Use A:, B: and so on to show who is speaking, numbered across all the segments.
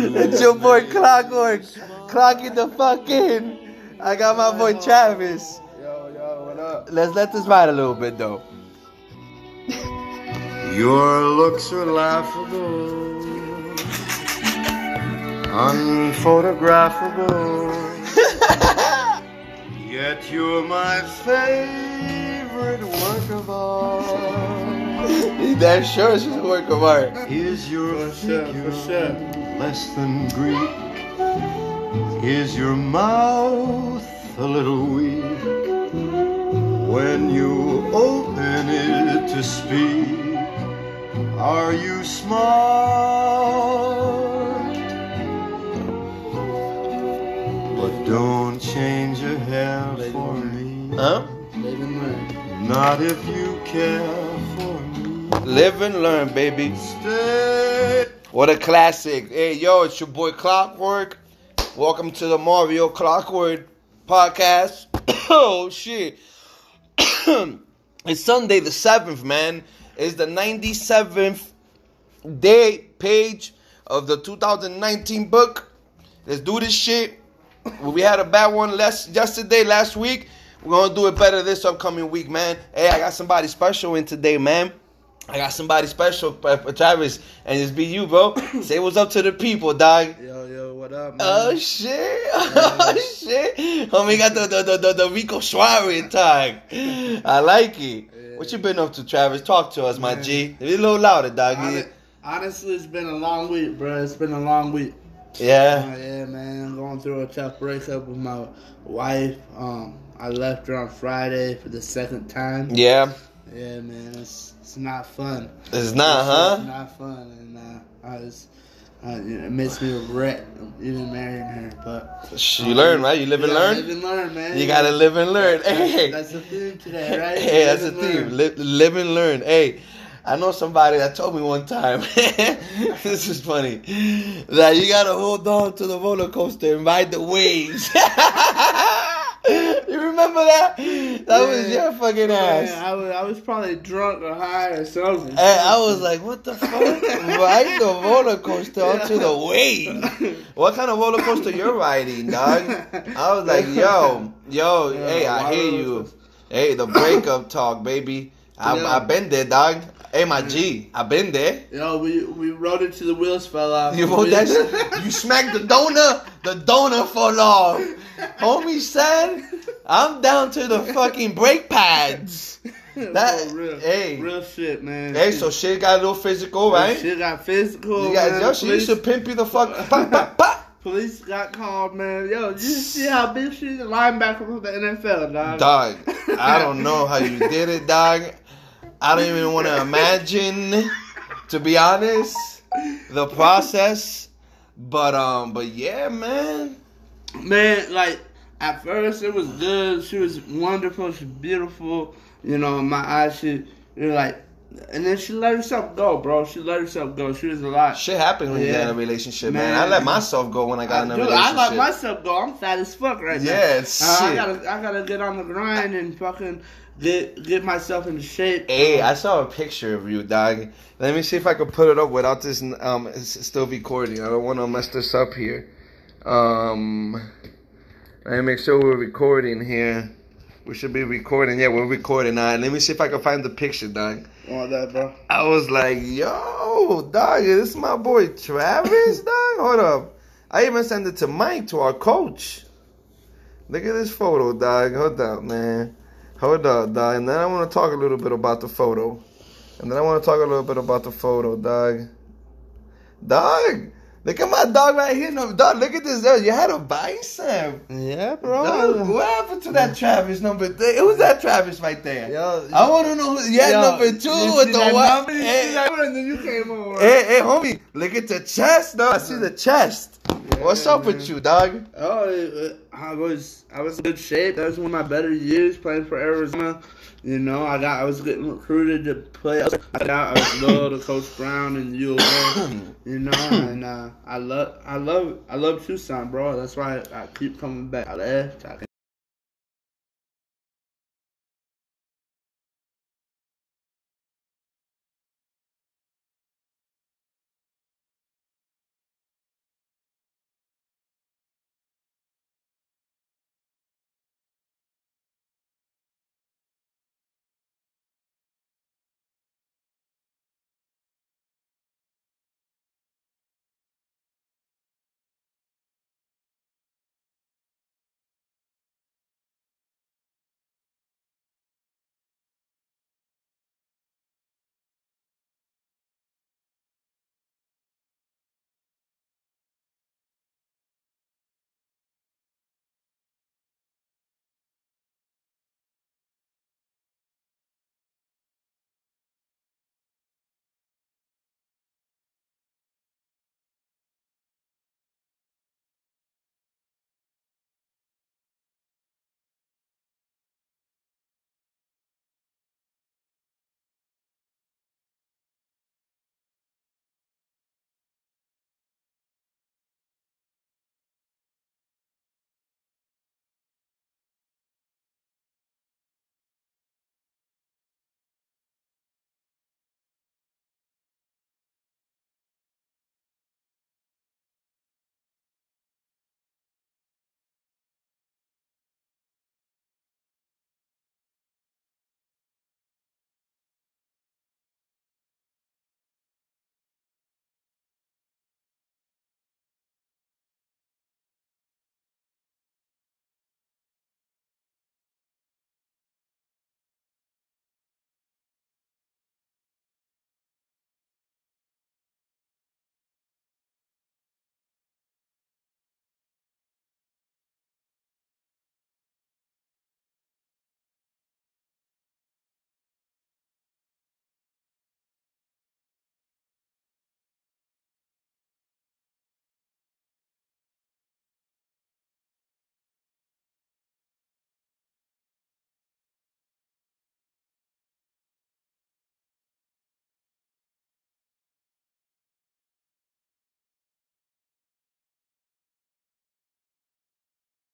A: It's your boy Clockwork. Clocking the fuck in. I got my boy Travis.
B: Yo, yo, what up?
A: Let's let this ride a little bit though.
B: Your looks are laughable, unphotographable. Yet you're my favorite work of art.
A: That sure is a work of art.
B: Is your
C: For sure,
B: figure
C: for sure.
B: Less than Greek? Is your mouth a little weak when you open it to speak? Are you smart? But don't change your hair for me.
A: Huh?
C: Live and learn.
B: Not if you care for me.
A: Live and learn, baby.
B: Stay.
A: What a classic. Hey, yo, it's your boy Clockwork. Welcome to the Mario Clockwork podcast. oh, shit. it's Sunday the 7th, man. It's the 97th day page of the 2019 book. Let's do this shit. We had a bad one last yesterday, last week. We're gonna do it better this upcoming week, man. Hey, I got somebody special in today, man. I got somebody special, uh, Travis, and it's be you, bro. Say what's up to the people, dog.
C: Yo, yo, what up, man?
A: Oh shit! Oh shit! Homie got the the, the, the, Rico Suarez tag. I like it. What you been up to, Travis? Talk to us, my
C: Man.
A: G. Be a little louder, dog.
C: Hon- Honestly, it's been a long week, bro. It's been a long week.
A: Yeah.
C: Uh, yeah, man. Going through a tough breakup with my wife. Um, I left her on Friday for the second time.
A: Yeah.
C: Yeah, man. It's it's not fun.
A: It's not,
C: It's
A: huh?
C: not fun, and uh, I was. Uh, it makes me regret even marrying her, but
A: You learn, right? You live and learn.
C: Live and learn, man.
A: You gotta live and learn.
C: That's,
A: Hey.
C: that's the theme today, right?
A: Hey, that's the theme. Live, live and learn. Hey, I know somebody that told me one time. this is funny. That you gotta hold on to the roller coaster and ride the waves. remember that? That was your fucking ass.
C: I was, I was probably drunk or high or something.
A: And I was like, what the fuck? Ride the roller coaster onto the wave. What kind of roller coaster you're riding, dog? I was like, yo, yo,
C: Yeah,
A: hey, I hear you. Hey, the breakup talk, baby. I,
C: Yeah.
A: I been there, dog. Hey, my G, I've been there.
C: Yo, we we rode it till the wheels fell off.
A: You
C: We-
A: that? You smacked the donut. the donut fall off. Homie said, I'm down to the fucking brake pads. That-
C: real,
A: hey.
C: real shit, man.
A: Hey, so shit got a little physical, right?
C: Shit got physical.
A: You got,
C: man.
A: yo, she
C: police,
A: used to pimp you the fuck. Pop, pop, pop.
C: police got called, man. Yo, you see how big she is? A linebacker from the NFL, dog.
A: Dog, I don't know how you did it, dog. I don't even want to imagine, to be honest, the process. But um, but yeah, man.
C: Man, like at first it was good. She was wonderful. She's beautiful. You know, in my eyes, she you're like, and then she let herself go, bro. She let herself go. She was a lot.
A: Shit happened when you get in a relationship, man.
C: Man.
A: I let myself go when I got in a
C: Dude,
A: relationship.
C: I let myself go. I'm fat as fuck right now.
A: Yeah, it's
C: Uh, I gotta, I gotta get on the grind and fucking get get myself in shape.
A: Hey, I saw a picture of you, dog. Let me see if I can put it up without this um still recording. I don't want to mess this up here. Um, let me make sure we're recording here. We should be recording. Yeah, we're recording now. Let me see if I can find the picture, dog.
C: All that, bro.
A: I was like, yo, dog, this is my boy Travis, dog. Hold up. I even sent it to Mike, to our coach. Look at this photo, dog. Hold up, man. Hold up, dog. And then I want to talk a little bit about the photo. And then I want to talk a little bit about the photo, dog. Dog, look at my dog right here. No, dog, look at this. Dog. You had a bicep.
C: Yeah,
A: Dog, what happened to that Travis number? Th- Who's that Travis right there?
C: Yo,
A: I want to know who. You had
C: yo,
A: number two with the
C: that
A: what?
C: number? You
A: Hey,
C: see that number? And then you came over.
A: Hey, hey, homie, look at the chest, dog. I see the chest. What's up
C: man.
A: with you, dog?
C: Oh, I was I was in good shape. That was one of my better years playing for Arizona. You know, I got I was getting recruited to play. I got I was loyal to Coach Brown and U of A. You know, and uh, I love I love I love Tucson, bro. That's why I, I keep coming back. I left. I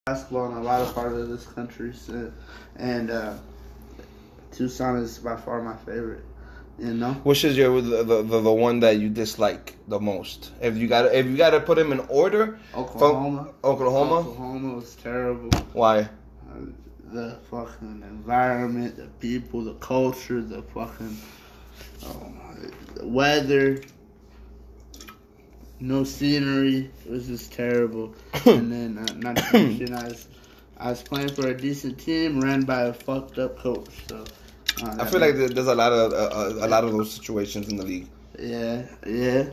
C: basketball in a lot of parts of this country, so, and uh, Tucson is by far my favorite. You know,
A: Which is your the, the the one that you dislike the most? If you got if you got to put them in order,
C: Oklahoma.
A: Oklahoma.
C: Oklahoma was terrible.
A: Why?
C: Uh, the fucking environment, the people, the culture, the fucking oh my, the weather, no scenery. It was just terrible. and then, uh, not to mention, I was, I was playing for a decent team ran by a fucked up coach. So uh,
A: I feel like there's a lot of uh, a lot of those situations in the league.
C: yeah, yeah.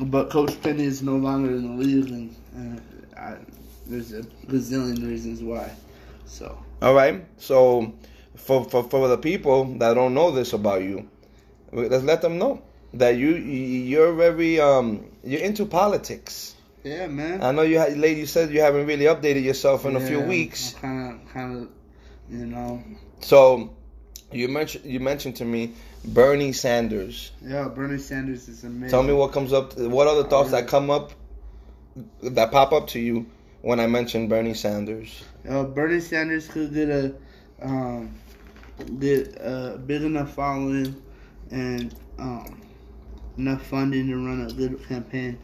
C: But Coach Penny is no longer in the league, and uh, I, there's a gazillion reasons why. So.
A: All right. So, for for for the people that don't know this about you, let's let them know that you you're very um you're into politics.
C: Yeah, man.
A: I know you had, lady, you said you haven't really updated yourself in a few weeks.
C: Kind of, kind of, you know.
A: So, you mentioned you mentioned to me Bernie Sanders.
C: Yeah, Bernie Sanders is amazing.
A: Tell me what comes up. What are the thoughts that come up that pop up to you when I mention Bernie Sanders?
C: Uh, Bernie Sanders could get a um, get a big enough following and um, enough funding to run a good campaign.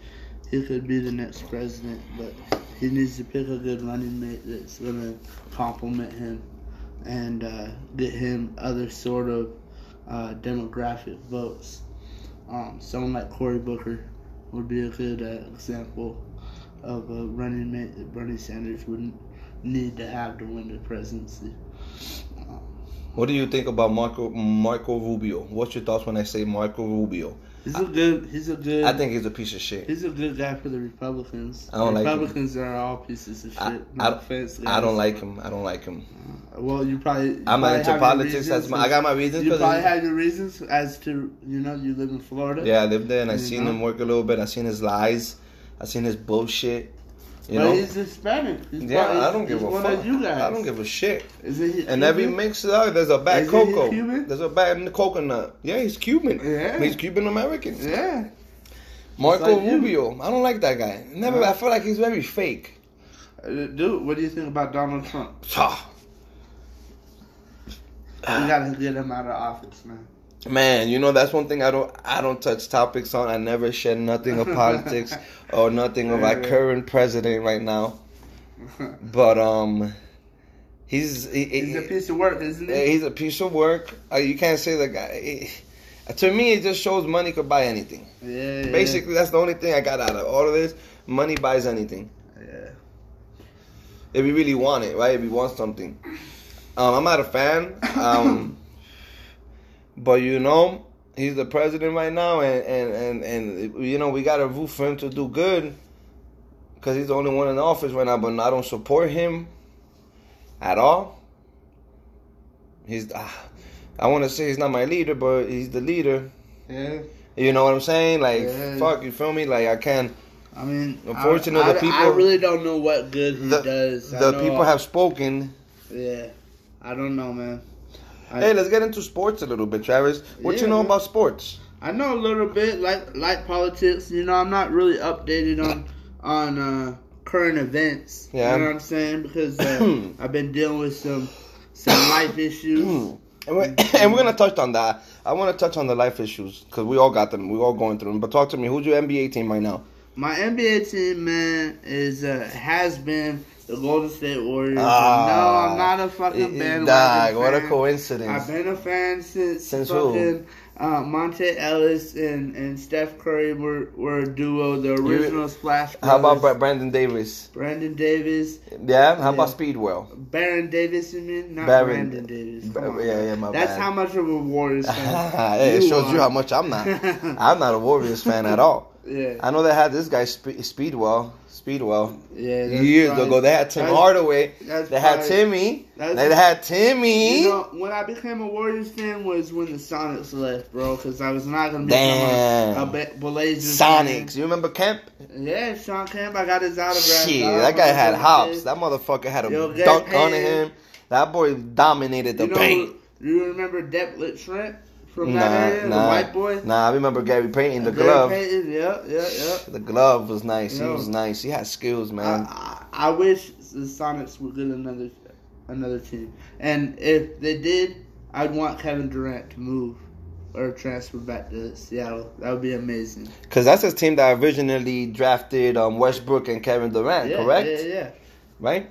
C: He could be the next president, but he needs to pick a good running mate that's gonna complement him and uh, get him other sort of uh, demographic votes. Um, someone like Cory Booker would be a good uh, example of a running mate that Bernie Sanders wouldn't need to have to win the presidency.
A: What do you think about Marco Marco Rubio? What's your thoughts when I say Marco Rubio?
C: He's a good. He's a good.
A: I think he's a piece of shit.
C: he's a good guy for the Republicans.
A: I don't
C: the
A: like him.
C: Republicans are all pieces of shit.
A: I-
C: no
A: I-
C: offense.
A: I don't like him. I don't like him.
C: Uh, well, you probably. You
A: I'm not
C: probably
A: into politics. That's my, I got my reasons.
C: You probably have your reasons as to you know you live in Florida.
A: yeah, I lived there and I seen
C: know?
A: him work a little bit. I seen his lies. I seen his bullshit. You
C: but
A: know.
C: he's Hispanic. He's
A: Yeah, I don't give a
C: one
A: fuck.
C: Of you guys.
A: I don't give a shit.
C: Is it
A: And every
C: Cuban?
A: mix, uh, there's a bad
C: Is
A: cocoa.
C: Cuban?
A: There's a bad coconut. Yeah, he's Cuban.
C: Yeah.
A: He's Cuban American.
C: Yeah.
A: Marco
C: like you.
A: Rubio. I don't like that guy. Never.
C: Huh?
A: I feel like he's very fake.
C: Uh, Dude, what do you think about Donald Trump? We gotta get him out of office, man.
A: Man, you know that's one thing I don't I don't touch topics on. I never shed nothing of politics or nothing of our
C: Yeah.
A: current president right now. But um, he's he,
C: He's a piece of work, isn't he?
A: he's a piece of work. Uh, you can't say the guy. he- to me, it just shows money could buy anything.
C: Yeah.
A: Basically, that's the only thing I got out of all of this. Money buys anything
C: Yeah.
A: if you really want it, right? If you want something. Um, I'm not a fan. Um, but you know, he's the president right now, and and and, and you know we got to root for him to do good, because he's the only one in office right now. But I don't support him at all. He's, ah, I want to say he's not my leader, but he's the leader.
C: Yeah.
A: You know what I'm saying? Like,
C: Yeah.
A: fuck, you feel me? Like I can't.
C: I mean,
A: Unfortunately,
C: I,
A: the people-
C: I really don't know what good he
A: The,
C: does.
A: The people have spoken.
C: Yeah. I don't know, man. I,
A: Hey, let's get into sports a little bit, Travis. What
C: Yeah,
A: you know about sports?
C: I know a little bit, like like politics. You know, I'm not really updated on on uh, current events.
A: Yeah.
C: You know what I'm saying? Because uh, I've been dealing with some some life issues.
A: And we're, and we're gonna touch on that. I want to touch on the life issues because we all got them. We all going through them. But talk to me. Who's your NBA team right now?
C: My NBA team, man, is uh, has been the Golden State Warriors.
A: Ah.
C: no, I'm not a fucking bandwagon
A: Dog, what a coincidence.
C: I've been a fan since,
A: Since who?
C: fucking uh, Monta Ellis and, and Steph Curry were, were a duo, the original Splash
A: How about Brandon Davis?
C: Brandon Davis,
A: Yeah. How about Sprewell?
C: Baron Davis, you mean? Not
A: Baron-
C: Brandon Davis.
A: Yeah, yeah, my
C: That's
A: bad.
C: how much of a Warriors fan.
A: hey, it
C: you
A: shows you how much I'm not. I'm not a Warriors fan at all.
C: Yeah,
A: I know they had this guy Spe- Sprewell. Sprewell.
C: yeah.
A: Years
C: probably-
A: ago, they had Tim
C: that's-
A: Hardaway.
C: that's
A: They had Timmy.
C: that's-
A: They had Timmy.
C: You know, when I became a Warriors fan was when the Sonics left, bro. Because I was not gonna
A: Damn.
C: become a, a Blazers
A: Sonics. You remember Kemp?
C: fan. Yeah, Shawn Kemp. I got his autograph.
A: Shit, that guy had hops. That motherfucker had a
C: Yo,
A: dunk on him. That boy dominated the
C: you know,
A: paint.
C: You remember Detlef Schrempf from
A: Nah,
C: that
A: nah,
C: the white boy.
A: Nah, I remember Gary Payton, the
C: Gary
A: glove.
C: Payton, yeah, yeah, yeah.
A: The glove was nice. He was nice. He had skills, man.
C: I, I, I wish the Sonics would get another another team, and if they did, I'd want Kevin Durant to move or transfer back to Seattle. That would be amazing.
A: Because that's his team that originally drafted um, Westbrook and Kevin Durant,
C: yeah,
A: correct?
C: Yeah, yeah.
A: Right?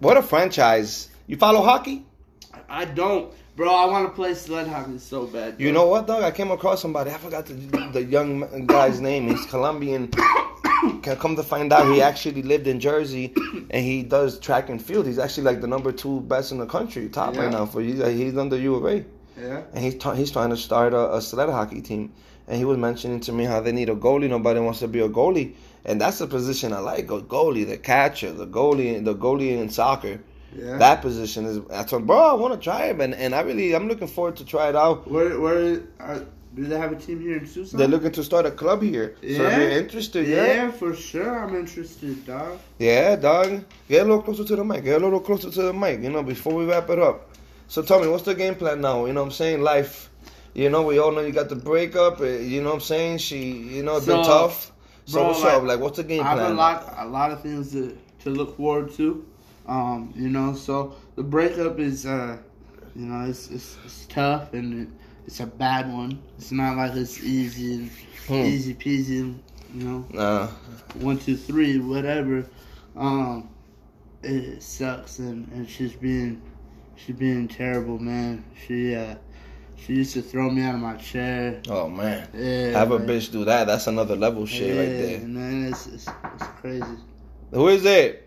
A: What a franchise. You follow hockey?
C: I don't, bro. I want to play sled hockey so bad.
A: You know what, dog? I came across somebody. I forgot the, the young guy's name. He's Colombian. Can come to find out, he actually lived in Jersey, and he does track and field. He's actually like the number two best in the country, top
C: Yeah.
A: right now. For he's he's under U of A,
C: Yeah.
A: and he's t- he's trying to start a, a sled hockey team. And he was mentioning to me how they need a goalie. Nobody wants to be a goalie, and that's the position I like. A goalie, the catcher, the goalie, the goalie in soccer.
C: Yeah.
A: That position is. I told bro, I want to try it, and and I really I'm looking forward to try it out.
C: Where where uh, do they have a team here in Tucson?
A: They're looking to start a club here. So if
C: Yeah?
A: you're interested,
C: yeah,
A: yeah.
C: for sure. I'm interested, dog.
A: Yeah, dog. Get a little closer to the mic. Get a little closer to the mic, you know, before we wrap it up. So tell me, what's the game plan now? You know what I'm saying? Life. You know, we all know you got the breakup. uh, You know what I'm saying? She, you know, it's been tough. So
C: bro,
A: what's
C: like,
A: up? Like, what's the game
C: I have
A: plan?
C: a lot, a lot of things to, to look forward to. Um, you know, so the breakup is, uh, you know, it's, it's, it's tough and it, it's a bad one. It's not like it's easy, and
A: Hmm.
C: easy peasy. You know,
A: Nah.
C: one, two, three, whatever. Um, it sucks and, and she's being, she's being terrible, man. She, uh, she used to throw me out of my chair.
A: Oh man.
C: Yeah,
A: Have a bitch do that. That's another level shit right
C: Yeah,
A: there.
C: man, it's, it's, it's crazy.
A: Who is it?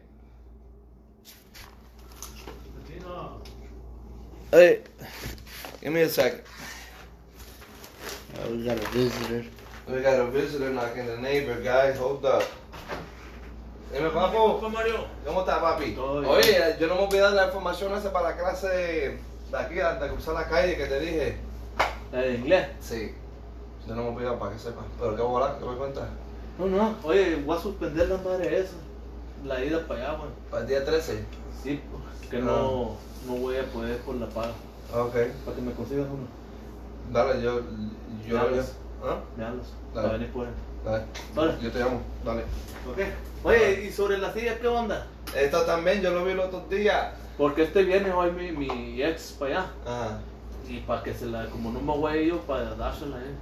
A: Hey, give me a second.
C: Oh, we got a visitor.
A: We got a visitor knocking the neighbor, guys. Hold up. Dime, papo. ¿Cómo está, papi? Oye, yo no me voy a dar la información esa para la clase de aquí, de cruzar la calle que te dije.
D: ¿La de inglés?
A: Sí. Yo no me voy a dar para que sepas. Pero qué volar, ¿qué me cuentas?
D: No, no. Oye, voy a suspender la madre esa. La ida para allá, güey.
A: Para el día 13.
D: Sí, que no, no voy a poder por la paga.
A: Ok.
D: Para que me consigas uno.
A: Dale, yo. yo
D: Me hablas.
A: ¿Ah?
D: Me hablas.
A: Dale.
D: Para venir por él.
A: Dale.
D: Vale.
A: Yo te llamo. Dale.
D: Ok. Oye, ¿y sobre la silla qué onda?
A: Esta también, yo lo vi los otros días.
D: Porque este viene hoy mi, mi ex para allá.
A: Ah,
D: Y para que se la, como no me voy a ir yo, para dársela a él.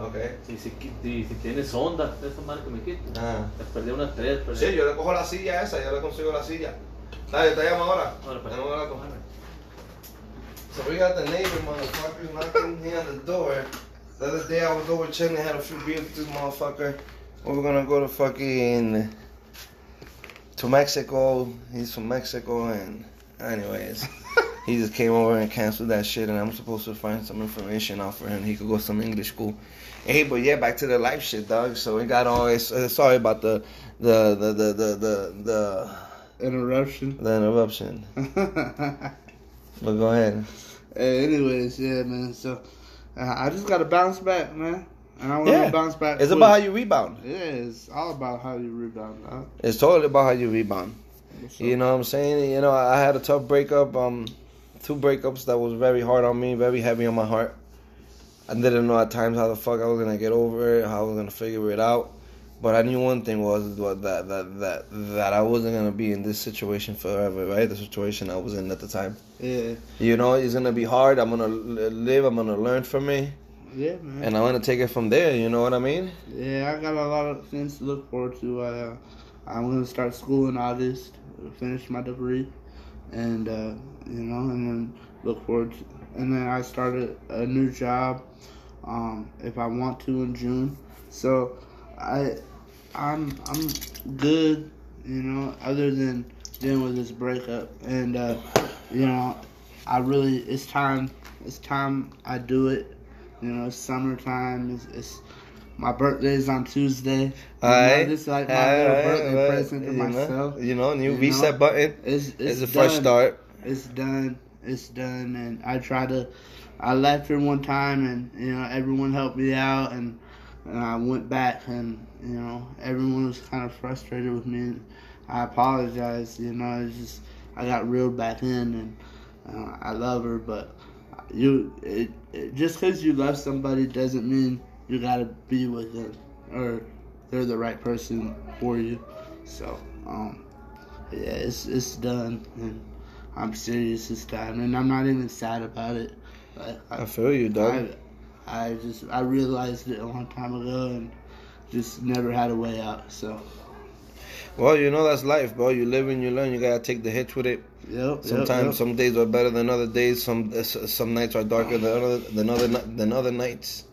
A: ok.
D: Si, si, qui- si, tienes onda, esa madre que me quite.
A: Ah.
D: Te perdí unas tres, pero.
A: Sí, yo le cojo la silla esa, yo le consigo la silla. Dale, te llamo ahora.
D: Ahora, pues.
A: Te llamo ahora con- So we got the neighbor motherfucker knocking here on the door. The other day I was over chilling, and had a few beers with this motherfucker. We were gonna go to fucking to Mexico. He's from Mexico, and anyways, he just came over and canceled that shit. And I'm supposed to find some information out for him. He could go to some English school. Hey, but yeah, back to the life shit, dog. So we got all. this- Uh, sorry about the the the the the the, the,
C: Interruption.
A: the interruption. But go ahead.
C: Hey, anyways, yeah, man. So uh, I just got to bounce back, man. And I want to bounce back.
A: It's
C: quick.
A: about how you rebound.
C: Yeah, it's all about how you rebound. Huh?
A: It's totally about how you rebound.
C: What's
A: You know what I'm saying? You know, I had a tough breakup. Um, two breakups that was very hard on me, very heavy on my heart. I didn't know at times how the fuck I was gonna get over it, how I was gonna figure it out. But I knew one thing was that that that that I wasn't gonna be in this situation forever, right? The situation I was in at the time.
C: Yeah,
A: You know, it's gonna be hard. I'm gonna live. I'm gonna learn from it,
C: yeah, man.
A: and I'm gonna take it from there. You know what I mean?
C: yeah, I got a lot of things to look forward to. I, uh, I'm gonna start school in August, finish my degree, and uh, you know, and then look forward to. And then I started a new job, um, if I want to in June. So, I, I'm I'm good, you know. Other than dealing with this breakup, and uh, you know, I really it's time it's time I do it. You know, it's summertime. It's, it's my birthday's on Tuesday.
A: Alright.
C: know, this is like my little birthday present to
A: you know. You know, new
C: You
A: reset
C: know?
A: button.
C: It's it's,
A: It's a
C: done.
A: fresh start.
C: It's done. It's done. And I tried to. I left her one time, and you know everyone helped me out, and and I went back, and you know everyone was kind of frustrated with me. I apologized, You know, it's just I got reeled back in, and uh, I love her, but you it, it, just because you love somebody doesn't mean you gotta be with them or they're the right person for you. So, um, yeah, it's it's done, and I'm serious this time, and I'm not even sad about it. Like,
A: I feel you, dog.
C: I, just I realized it a long time ago, and just never had a way out. So,
A: Well, you know that's life, bro. You live and you learn. You gotta take the hits with it.
C: yep.
A: Sometimes
C: yep,
A: some days are better than other days. Some uh, some nights are darker than other than other than other nights.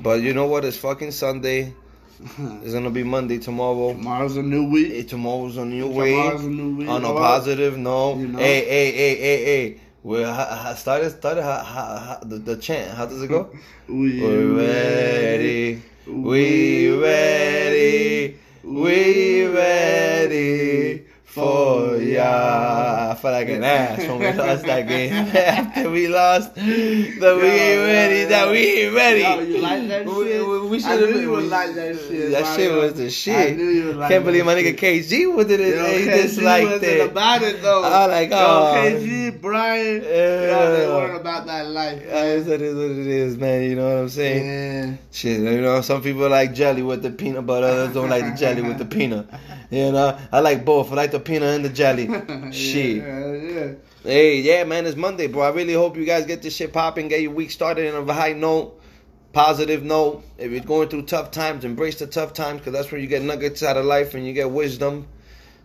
A: But you know what? It's fucking Sunday. It's gonna be Monday tomorrow.
C: Tomorrow's a new week.
A: Hey, tomorrow's a new
C: Tomorrow's
A: way.
C: a new week.
A: On a positive note,
C: You know?
A: hey, hey, hey, hey, hey. We ha, ha, started started ha, ha, ha, the, the chant. How does it go?
C: We
A: We're ready. We ready. We ready for ya. I felt like an ass when we lost that game. After we lost, that we ain't ready. That we ain't ready.
C: Yo, you like that
A: We-
C: shit?
A: we- we
C: I knew
A: been-
C: you would like that shit.
A: That shit was the shit.
C: I knew you would like
A: Can't believe my nigga
C: shit.
A: KG with it.
C: Yo,
A: he
C: KG
A: disliked
C: wasn't
A: it.
C: about it though.
A: I like,
C: Yo,
A: oh.
C: KG, Brian,
A: Yeah.
C: yo, they weren't about that life.
A: I said it is what it is, man. You know what I'm saying?
C: Yeah.
A: Shit, you know, some people like jelly with the peanut butter, others don't like the jelly with the peanut. You know, I like both. I like the peanut and the jelly. Shit.
C: Yeah, yeah.
A: Hey, yeah, man, it's Monday, bro. I really hope you guys get this shit popping, get your week started in a high note, positive note. If you're going through tough times, embrace the tough times because that's where you get nuggets out of life and you get wisdom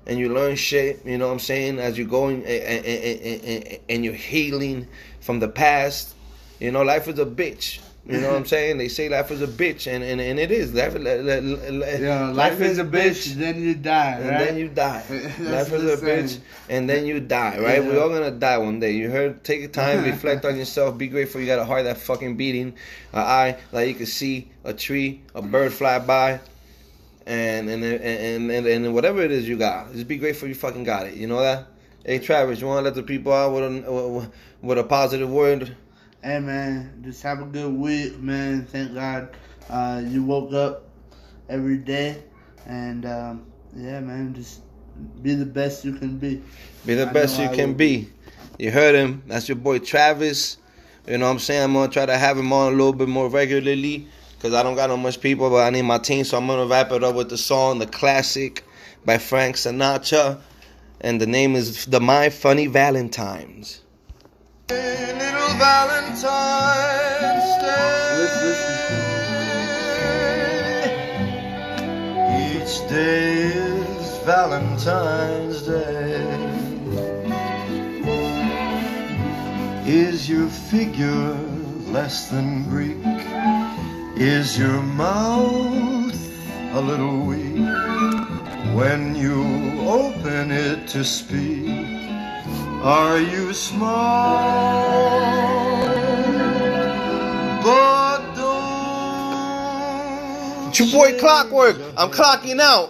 A: and you learn shit. You know what I'm saying? As you're going and, and, and, and, you're healing from the past. You know, life is a bitch. You know what I'm saying? They say life is a bitch, and, and, and it is. Life, li- li- li-
C: Yo, life is a bitch, then you die,
A: and then you die. Life is a bitch, and then you die, right?
C: Yeah.
A: We're all gonna die one day. You heard? Take your time, reflect on yourself, be grateful you got a heart that fucking beating, an eye that you can see, a tree, a bird fly by, and and and and, and, whatever it is you got, just be grateful you fucking got it. You know that? Hey Travis, you wanna let the people out with a with a positive word?
C: Hey man, just have a good week, man. Thank God uh, you woke up every day, and um, yeah, man, just be the best you can be.
A: Be the
C: I
A: best you
C: I
A: can
C: will.
A: be. You heard him. That's your boy Travis. You know what I'm saying? I'm going to try to have him on a little bit more regularly because I don't got no much people, but I need my team. So I'm to wrap it up with the song, The Classic by Frank Sinatra. And the name is The My Funny Valentines.
B: Little Valentine's Day. Each day is Valentine's Day. Is your figure less than Greek? Is your mouth a little weak? When you open it to speak, are you smart? But don't.
A: It's your boy Clockwork. I'm clocking out.